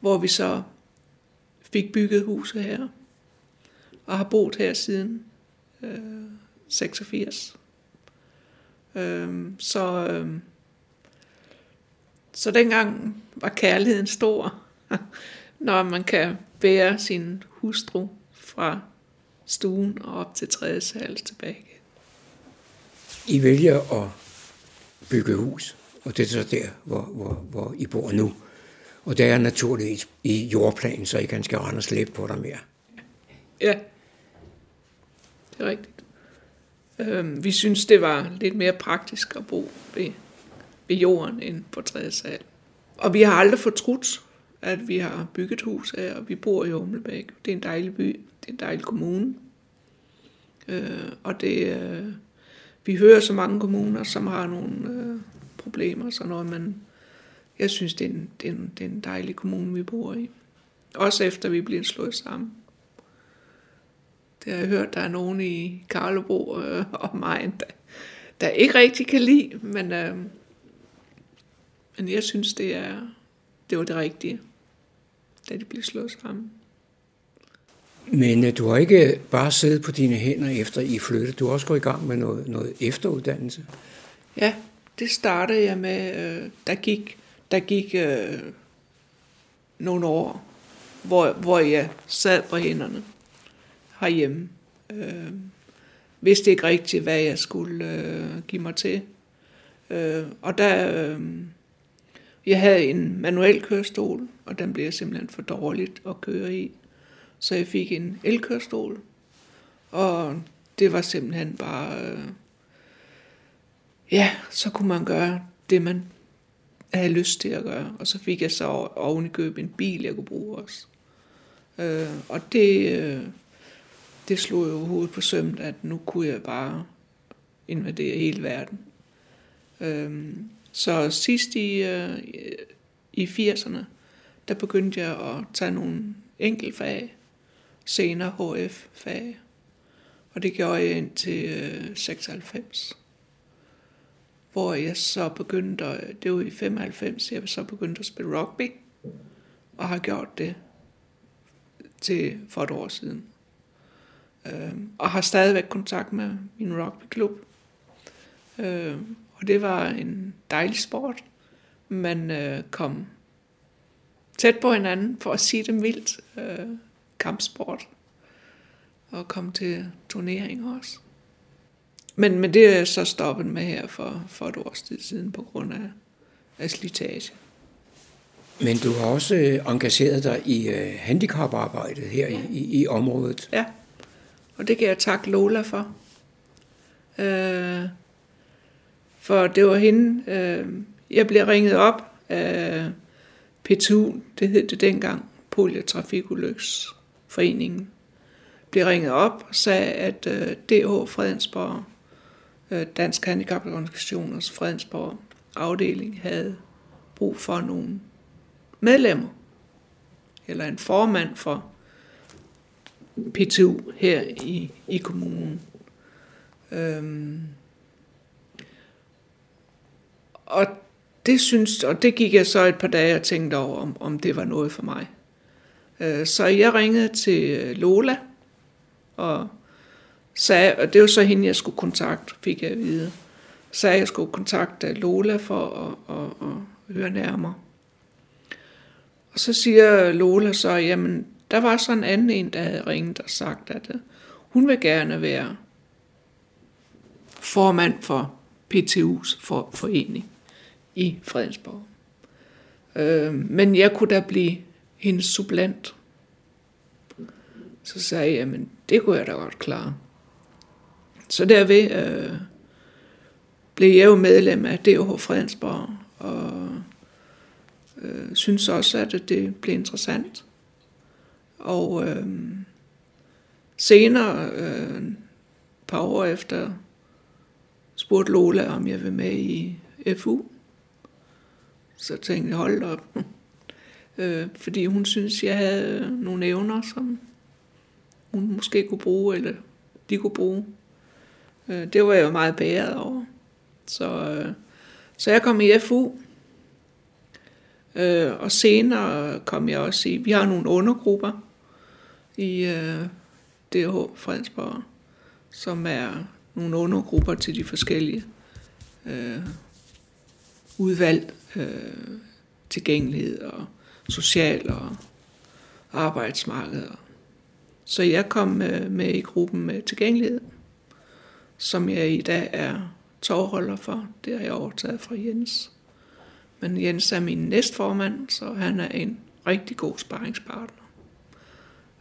hvor vi så fik bygget huset her, og har boet her siden øh, 86. Øh, så, øh, så dengang var kærligheden stor, [laughs] når man kan bære sin hustru fra stuen og op til tredje sal tilbage. I vælger at bygge hus, og det er så der, hvor, hvor, hvor I bor nu. Og det er naturligvis i jordplanen, så I kan skal rende og slæbe på dig mere. Ja, det er rigtigt. Øhm, vi synes, det var lidt mere praktisk at bo ved, ved jorden end på tredje sal. Og vi har aldrig fortrudt, at vi har bygget hus her, og vi bor i Humlebæk. Det er en dejlig by, det er en dejlig kommune. Øh, og det, øh, vi hører så mange kommuner, som har nogle øh, problemer, så noget, men jeg synes, det er, en, det, er en, det er en dejlig kommune, vi bor i. Også efter vi bliver slået sammen. Det har jeg hørt, der er nogen i Karlebo øh, og mig, der, der ikke rigtig kan lide, men, øh, men jeg synes, det, er, det var det rigtige, da de blev slået sammen. Men øh, du har ikke bare siddet på dine hænder efter I flyttede. Du har også gået i gang med noget, noget efteruddannelse. Ja, det startede jeg med. Øh, der gik, der gik øh, nogle år, hvor, hvor jeg sad på hænderne herhjemme. Øh, vidste ikke rigtigt, hvad jeg skulle øh, give mig til. Øh, og der, øh, jeg havde en manuel kørestol, og den blev simpelthen for dårligt at køre i. Så jeg fik en elkørstol, og det var simpelthen bare, øh, ja, så kunne man gøre det, man havde lyst til at gøre. Og så fik jeg så oven i køb en bil, jeg kunne bruge også. Øh, og det, øh, det slog jo hovedet på sømt, at nu kunne jeg bare invadere hele verden. Øh, så sidst i, øh, i 80'erne, der begyndte jeg at tage nogle enkeltfag, senere HF-fag. Og det gjorde jeg indtil øh, 96. Hvor jeg så begyndte, det var i 95, jeg så begyndte at spille rugby. Og har gjort det til for et år siden. Øh, og har stadigvæk kontakt med min rugbyklub. Øh, og det var en dejlig sport. Man øh, kom tæt på hinanden, for at sige det mildt. Øh, kampsport. Og kom til turneringer også. Men, men det er så stoppet med her for, for et års tid siden på grund af, af slitage. Men du har også øh, engageret dig i uh, handicaparbejdet her ja. i, i området. Ja, og det kan jeg takke Lola for. Uh, for det var hende, uh, jeg blev ringet op af PTU, det hed det dengang, foreningen, blev ringet op og sagde, at øh, DH Fredensborg, øh, Dansk Handicaporganisationers Fredensborg afdeling, havde brug for nogle medlemmer, eller en formand for PTU her i, i kommunen. Øhm, og det synes, og det gik jeg så et par dage og tænkte over, om, om det var noget for mig. Øh, så jeg ringede til øh, Lola, og sagde, og det var så hende, jeg skulle kontakte, fik jeg at vide. Sagde, at jeg skulle kontakte Lola for at, at, at høre nærmere. Og så siger Lola så, jamen, der var så en anden en, der havde ringet og sagt, at øh, hun vil gerne være formand for PTU's for, forening i Fredensborg. Øh, men jeg kunne da blive hendes supplant. Så sagde jeg, jamen det kunne jeg da godt klare. Så derved øh, blev jeg jo medlem af DH Fredensborg, og øh, synes også, at det blev interessant. Og øh, senere, øh, et par år efter, spurgte Lola, om jeg vil med i FU. Så tænkte jeg, hold op øh, fordi hun synes, jeg havde øh, nogle evner, som hun måske kunne bruge, eller de kunne bruge. Øh, det var jeg jo meget bæret over. Så, øh, så jeg kom i FU, Øh, og senere kom jeg også i, vi har nogle undergrupper i øh, DH Fredensborg, som er nogle undergrupper til de forskellige øh, udvalg, øh, tilgængelighed og social og arbejdsmarked. Så jeg kom øh, med, i gruppen med tilgængelighed, som jeg i dag er tovholder for. Det har jeg overtaget fra Jens. Men Jens er min næstformand, så han er en rigtig god sparringspartner.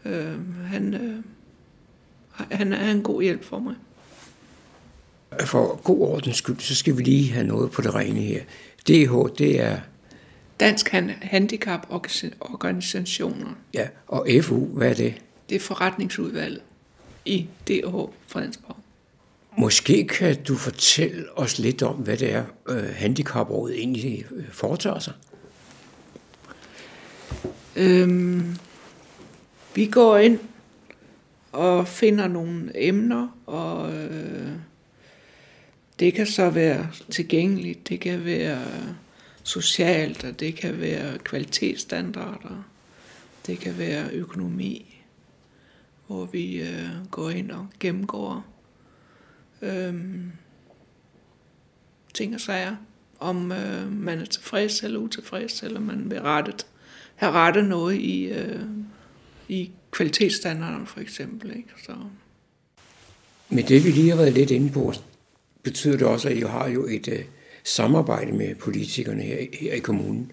Øh, han, øh, han er en god hjælp for mig. For god ordens skyld, så skal vi lige have noget på det rene her. DH, det er... Dansk Handicaporganisationer. Ja, og FU, hvad er det? Det er forretningsudvalget i DH Fredensborg. Måske kan du fortælle os lidt om, hvad det er, øh, handicaprådet egentlig øh, foretager sig? Øhm, vi går ind og finder nogle emner, og øh, det kan så være tilgængeligt, det kan være socialt, og det kan være kvalitetsstandarder, det kan være økonomi, hvor vi øh, går ind og gennemgår øh, ting og sager, om øh, man er tilfreds eller utilfreds, eller man vil rettet, have rettet noget i, øh, i kvalitetsstandarderne for eksempel. Ikke? Så. Men det vi lige har været lidt inde på, betyder det også, at I har jo et øh, samarbejde med politikerne her, her i kommunen.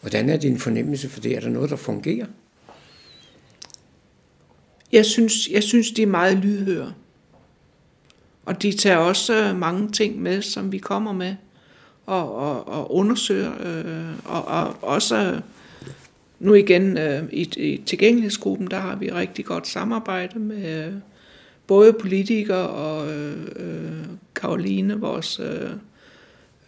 Hvordan er din fornemmelse for det? Er der noget, der fungerer? Jeg synes, jeg synes de er meget lydhøre. Og de tager også øh, mange ting med, som vi kommer med og, og, og undersøger. Øh, og, og også øh, nu igen øh, i, i tilgængelighedsgruppen, der har vi rigtig godt samarbejde med øh, både politikere og øh, øh Karoline, vores øh,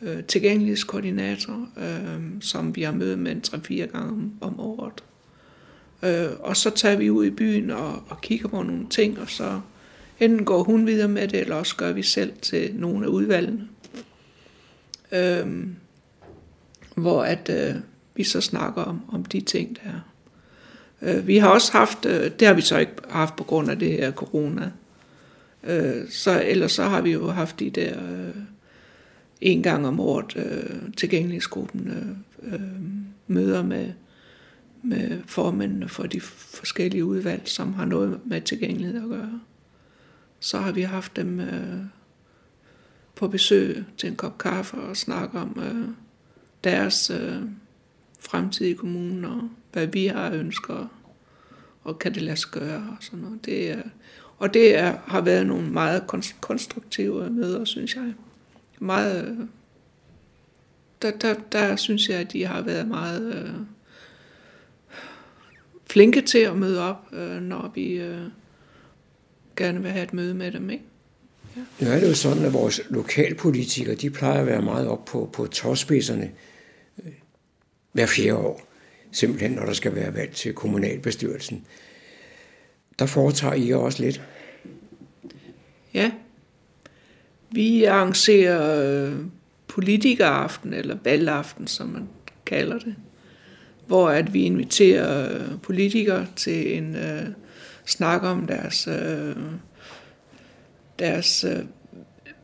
øh, tilgængelighedskoordinator, øh, som vi har mødt med en 3-4 gange om, om året. Øh, og så tager vi ud i byen og, og kigger på nogle ting, og så enten går hun videre med det, eller også gør vi selv til nogle af udvalgene. Øh, hvor at øh, vi så snakker om, om de ting der. Øh, vi har også haft, øh, det har vi så ikke haft på grund af det her corona, øh, så ellers så har vi jo haft de der øh, en gang om året øh, tilgængelighedsgruppen øh, øh, møder med, med formændene for de forskellige udvalg, som har noget med tilgængelighed at gøre. Så har vi haft dem øh, på besøg til en kop kaffe og snakke om øh, deres øh, fremtid i kommunen og hvad vi har ønsker og kan det lade sig gøre og sådan noget. Det er, og det er, har været nogle meget konstruktive møder, synes jeg. Meget, der, der, der synes jeg, at de har været meget øh, flinke til at møde op, øh, når vi øh, gerne vil have et møde med dem. Ikke? Ja. Nu er det jo sådan, at vores lokalpolitikere, de plejer at være meget op på, på tårspidserne øh, hver fjerde år. Simpelthen, når der skal være valg til kommunalbestyrelsen. Der foretager I også lidt. Ja. Vi arrangerer øh, politikeraften, eller valgaften, som man kalder det, hvor at vi inviterer øh, politikere til en øh, snak om deres, øh, deres øh,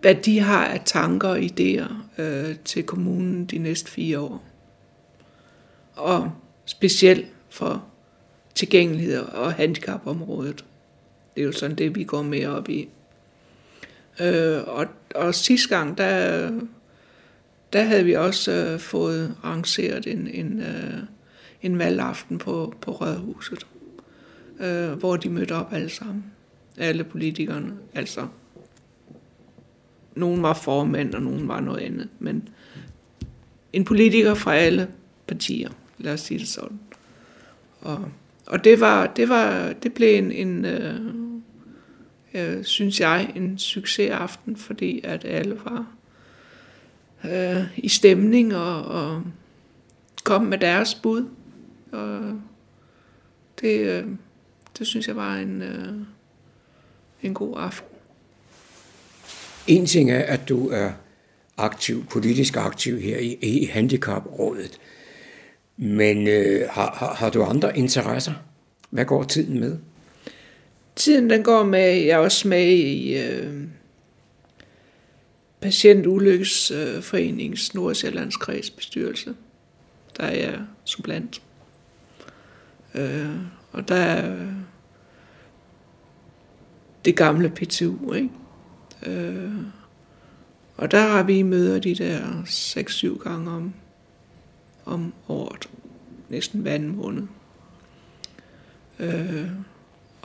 hvad de har af tanker og idéer øh, til kommunen de næste fire år. Og specielt for tilgængelighed og handicapområdet. Det er jo sådan det, vi går mere op i. Øh, og, og sidste gang, der, der havde vi også øh, fået arrangeret en, en, øh, en valgaften på, på Rødhuset, øh, hvor de mødte op alle sammen. Alle politikerne, altså. Nogen var formænd, og nogen var noget andet. Men en politiker fra alle partier, lad os sige det sådan. Og, og det var, det var, det blev en, en øh, øh, synes jeg, en succesaften, fordi at alle var øh, i stemning og, og kom med deres bud. Og det, øh, det synes jeg var en, øh, en god aften. En ting er, at du er aktiv, politisk aktiv her i, i Handicaprådet. Men øh, har, har, har du andre interesser? Hvad går tiden med? Tiden den går med, jeg er også med i øh, Patientulykkesforeningens Nordsjællands kredsbestyrelse. Der er jeg sublant. Øh, og der er det gamle PTU, ikke? Øh, og der har vi møder de der 6-7 gange om, om året. Næsten hver anden måned. Øh,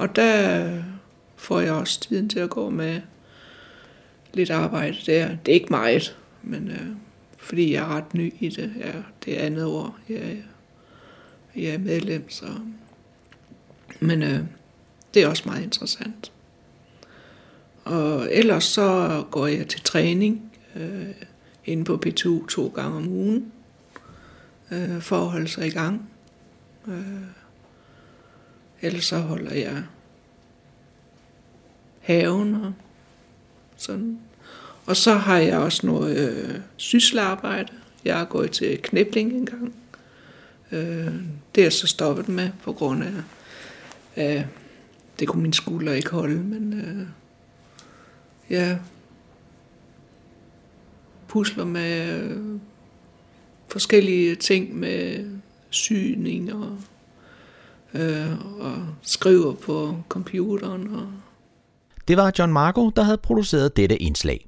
og der får jeg også tiden til at gå med lidt arbejde der. Det er ikke meget, men øh, fordi jeg er ret ny i det. Ja, det er andet år, jeg, jeg er medlem, så... Men øh, det er også meget interessant. Og ellers så går jeg til træning øh, inde på P2 to gange om ugen øh, for at holde sig i gang. Øh, ellers så holder jeg haven og sådan. Og så har jeg også noget øh, sysselarbejde. Jeg har gået til knæbling en gang. Øh, det er så stoppet med på grund af, af det kunne min skulder ikke holde, men øh, ja, pusler med øh, forskellige ting med syning og, øh, og skriver på computeren. Og Det var John Marco, der havde produceret dette indslag.